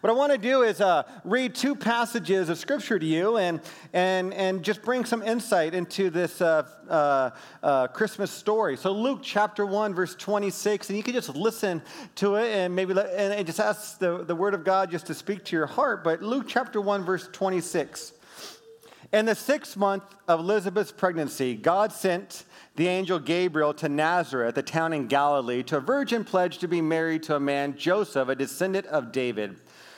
What I want to do is uh, read two passages of scripture to you and, and, and just bring some insight into this uh, uh, uh Christmas story. So, Luke chapter 1, verse 26, and you can just listen to it and maybe let, and just ask the, the word of God just to speak to your heart. But Luke chapter 1, verse 26. In the sixth month of Elizabeth's pregnancy, God sent the angel Gabriel to Nazareth, a town in Galilee, to a virgin pledged to be married to a man, Joseph, a descendant of David.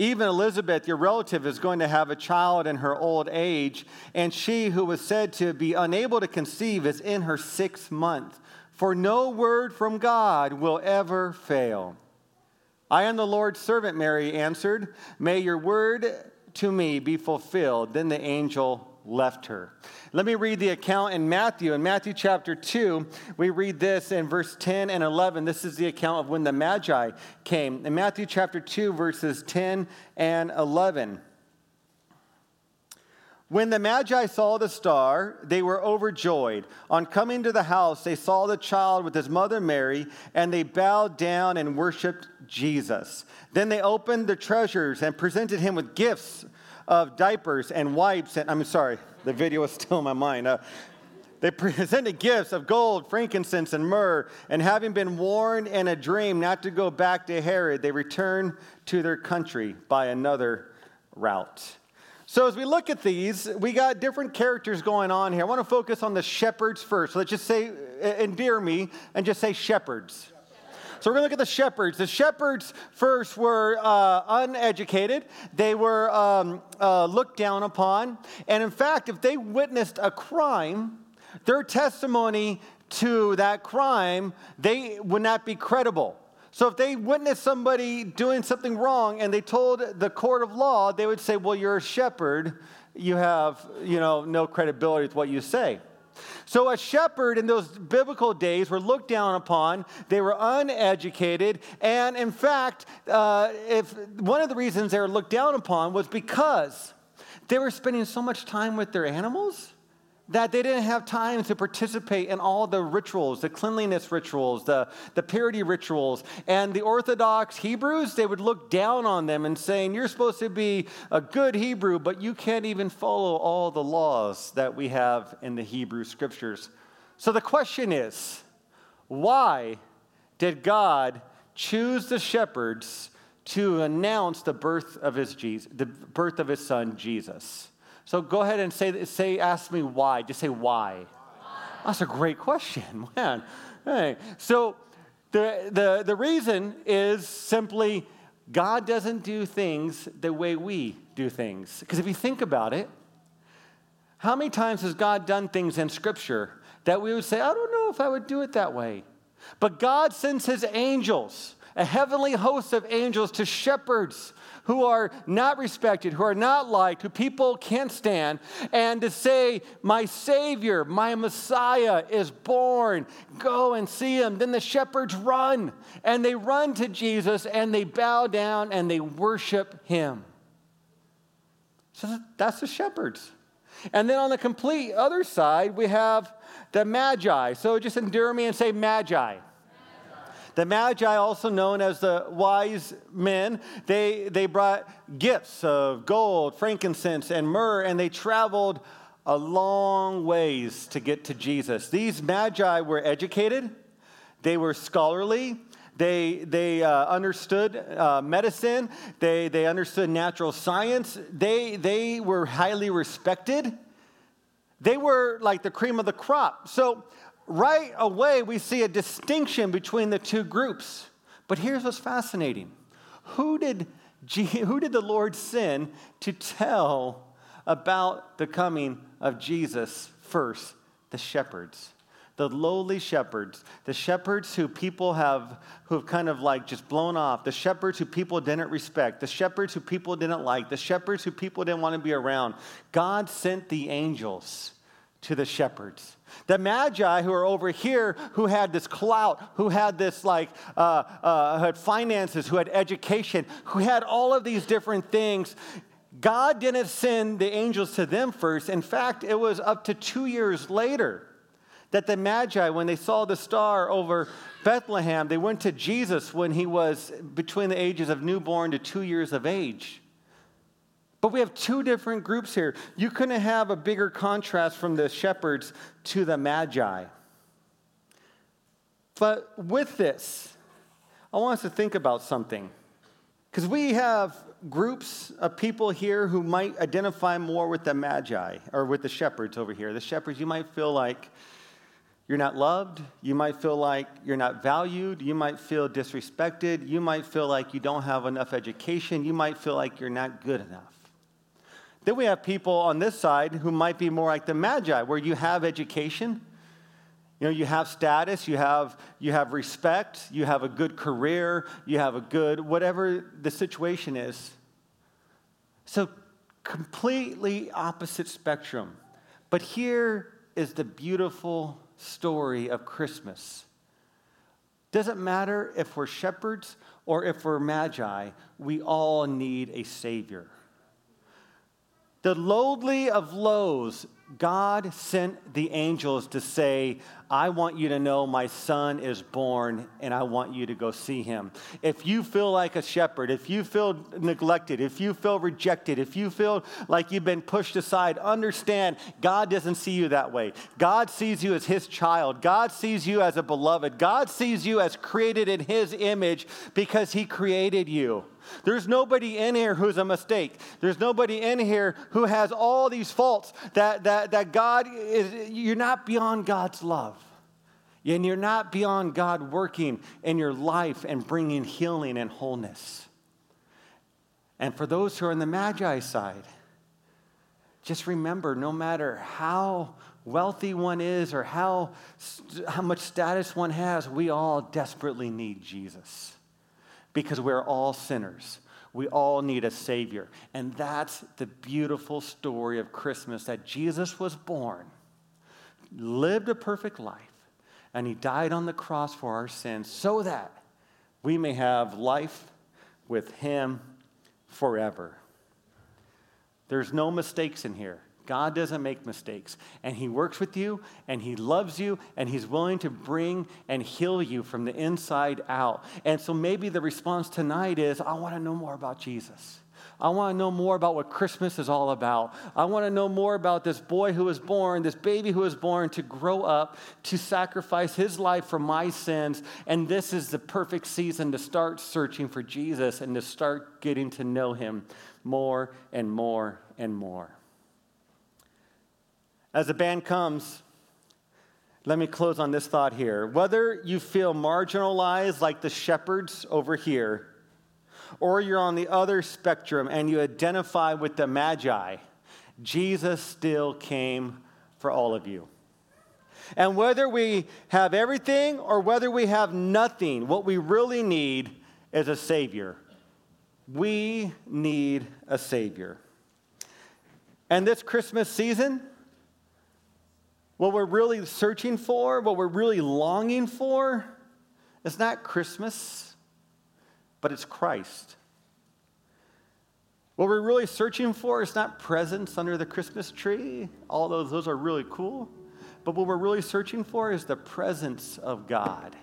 Even Elizabeth, your relative, is going to have a child in her old age, and she who was said to be unable to conceive is in her sixth month. For no word from God will ever fail. I am the Lord's servant, Mary answered. May your word to me be fulfilled. Then the angel left her. Let me read the account in Matthew. In Matthew chapter 2, we read this in verse 10 and 11. This is the account of when the Magi came. In Matthew chapter 2, verses 10 and 11. When the Magi saw the star, they were overjoyed. On coming to the house, they saw the child with his mother Mary, and they bowed down and worshiped Jesus. Then they opened the treasures and presented him with gifts of diapers and wipes. And I'm sorry, the video is still in my mind. Uh, they presented gifts of gold, frankincense, and myrrh. And having been warned in a dream not to go back to Herod, they returned to their country by another route. So, as we look at these, we got different characters going on here. I want to focus on the shepherds first. let's just say, endear me, and just say shepherds. So we're going to look at the shepherds. The shepherds first were uh, uneducated, they were um, uh, looked down upon. And in fact, if they witnessed a crime, their testimony to that crime, they would not be credible. So if they witnessed somebody doing something wrong and they told the court of law, they would say, "Well, you're a shepherd. You have, you know, no credibility with what you say." So, a shepherd in those biblical days were looked down upon. They were uneducated. And in fact, uh, if one of the reasons they were looked down upon was because they were spending so much time with their animals that they didn't have time to participate in all the rituals, the cleanliness rituals, the, the purity rituals. And the Orthodox Hebrews, they would look down on them and saying, You're supposed to be a good Hebrew, but you can't even follow all the laws that we have in the Hebrew scriptures. So the question is, why did God choose the shepherds to announce the birth of his Jesus, the birth of his son Jesus? So go ahead and say, say ask me why. Just say why. why? That's a great question, man. Hey. So the, the, the reason is simply God doesn't do things the way we do things. Because if you think about it, how many times has God done things in Scripture that we would say, I don't know if I would do it that way? But God sends his angels, a heavenly host of angels, to shepherds who are not respected, who are not liked, who people can't stand, and to say, My Savior, my Messiah is born. Go and see him. Then the shepherds run, and they run to Jesus, and they bow down and they worship him. So that's the shepherds. And then on the complete other side, we have the Magi. So just endure me and say Magi. The Magi, also known as the wise men, they, they brought gifts of gold, frankincense, and myrrh, and they traveled a long ways to get to Jesus. These Magi were educated, they were scholarly, they, they uh, understood uh, medicine, they, they understood natural science, they, they were highly respected. They were like the cream of the crop. So right away, we see a distinction between the two groups. But here's what's fascinating. Who did, who did the Lord send to tell about the coming of Jesus first? The shepherds. The lowly shepherds, the shepherds who people have who have kind of like just blown off, the shepherds who people didn't respect, the shepherds who people didn't like, the shepherds who people didn't want to be around. God sent the angels to the shepherds. The magi who are over here, who had this clout, who had this like, uh, uh, had finances, who had education, who had all of these different things. God didn't send the angels to them first. In fact, it was up to two years later that the Magi, when they saw the star over Bethlehem, they went to Jesus when he was between the ages of newborn to two years of age. But we have two different groups here. You couldn't have a bigger contrast from the shepherds to the Magi. But with this, I want us to think about something. Because we have groups of people here who might identify more with the Magi or with the shepherds over here. The shepherds, you might feel like you're not loved. You might feel like you're not valued. You might feel disrespected. You might feel like you don't have enough education. You might feel like you're not good enough. Then we have people on this side who might be more like the Magi, where you have education, you know, you have status, you have, you have respect, you have a good career, you have a good, whatever the situation is. So, completely opposite spectrum. But here is the beautiful story of Christmas. Doesn't matter if we're shepherds or if we're magi, we all need a Savior. The lowly of lows, God sent the angels to say, I want you to know my son is born and I want you to go see him. If you feel like a shepherd, if you feel neglected, if you feel rejected, if you feel like you've been pushed aside, understand God doesn't see you that way. God sees you as his child. God sees you as a beloved. God sees you as created in his image because he created you. There's nobody in here who's a mistake. There's nobody in here who has all these faults that, that, that God is, you're not beyond God's love. And you're not beyond God working in your life and bringing healing and wholeness. And for those who are on the Magi side, just remember no matter how wealthy one is or how, how much status one has, we all desperately need Jesus because we're all sinners. We all need a Savior. And that's the beautiful story of Christmas that Jesus was born, lived a perfect life, and He died on the cross for our sins so that we may have life with Him forever. There's no mistakes in here. God doesn't make mistakes. And He works with you, and He loves you, and He's willing to bring and heal you from the inside out. And so maybe the response tonight is I want to know more about Jesus. I want to know more about what Christmas is all about. I want to know more about this boy who was born, this baby who was born to grow up, to sacrifice his life for my sins. And this is the perfect season to start searching for Jesus and to start getting to know him more and more and more. As the band comes, let me close on this thought here. Whether you feel marginalized like the shepherds over here, or you're on the other spectrum and you identify with the Magi, Jesus still came for all of you. And whether we have everything or whether we have nothing, what we really need is a Savior. We need a Savior. And this Christmas season, what we're really searching for, what we're really longing for, is not Christmas, but it's Christ. What we're really searching for is not presents under the Christmas tree, although those are really cool. But what we're really searching for is the presence of God,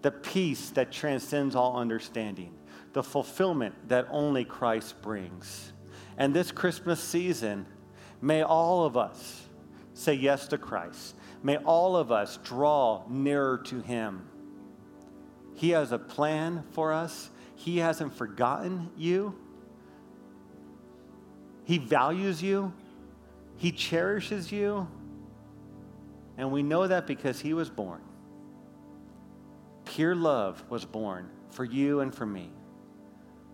the peace that transcends all understanding, the fulfillment that only Christ brings. And this Christmas season, may all of us, say yes to Christ. May all of us draw nearer to Him. He has a plan for us, He hasn't forgotten you. He values you, He cherishes you. And we know that because he was born. Pure love was born for you and for me.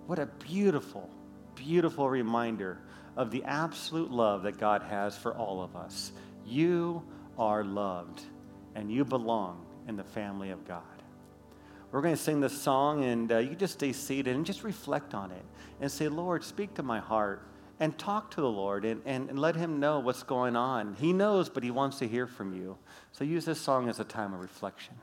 What a beautiful, beautiful reminder of the absolute love that God has for all of us. You are loved, and you belong in the family of God. We're going to sing this song, and uh, you just stay seated and just reflect on it and say, Lord, speak to my heart and talk to the Lord and, and, and let Him know what's going on. He knows, but He wants to hear from you. So use this song as a time of reflection.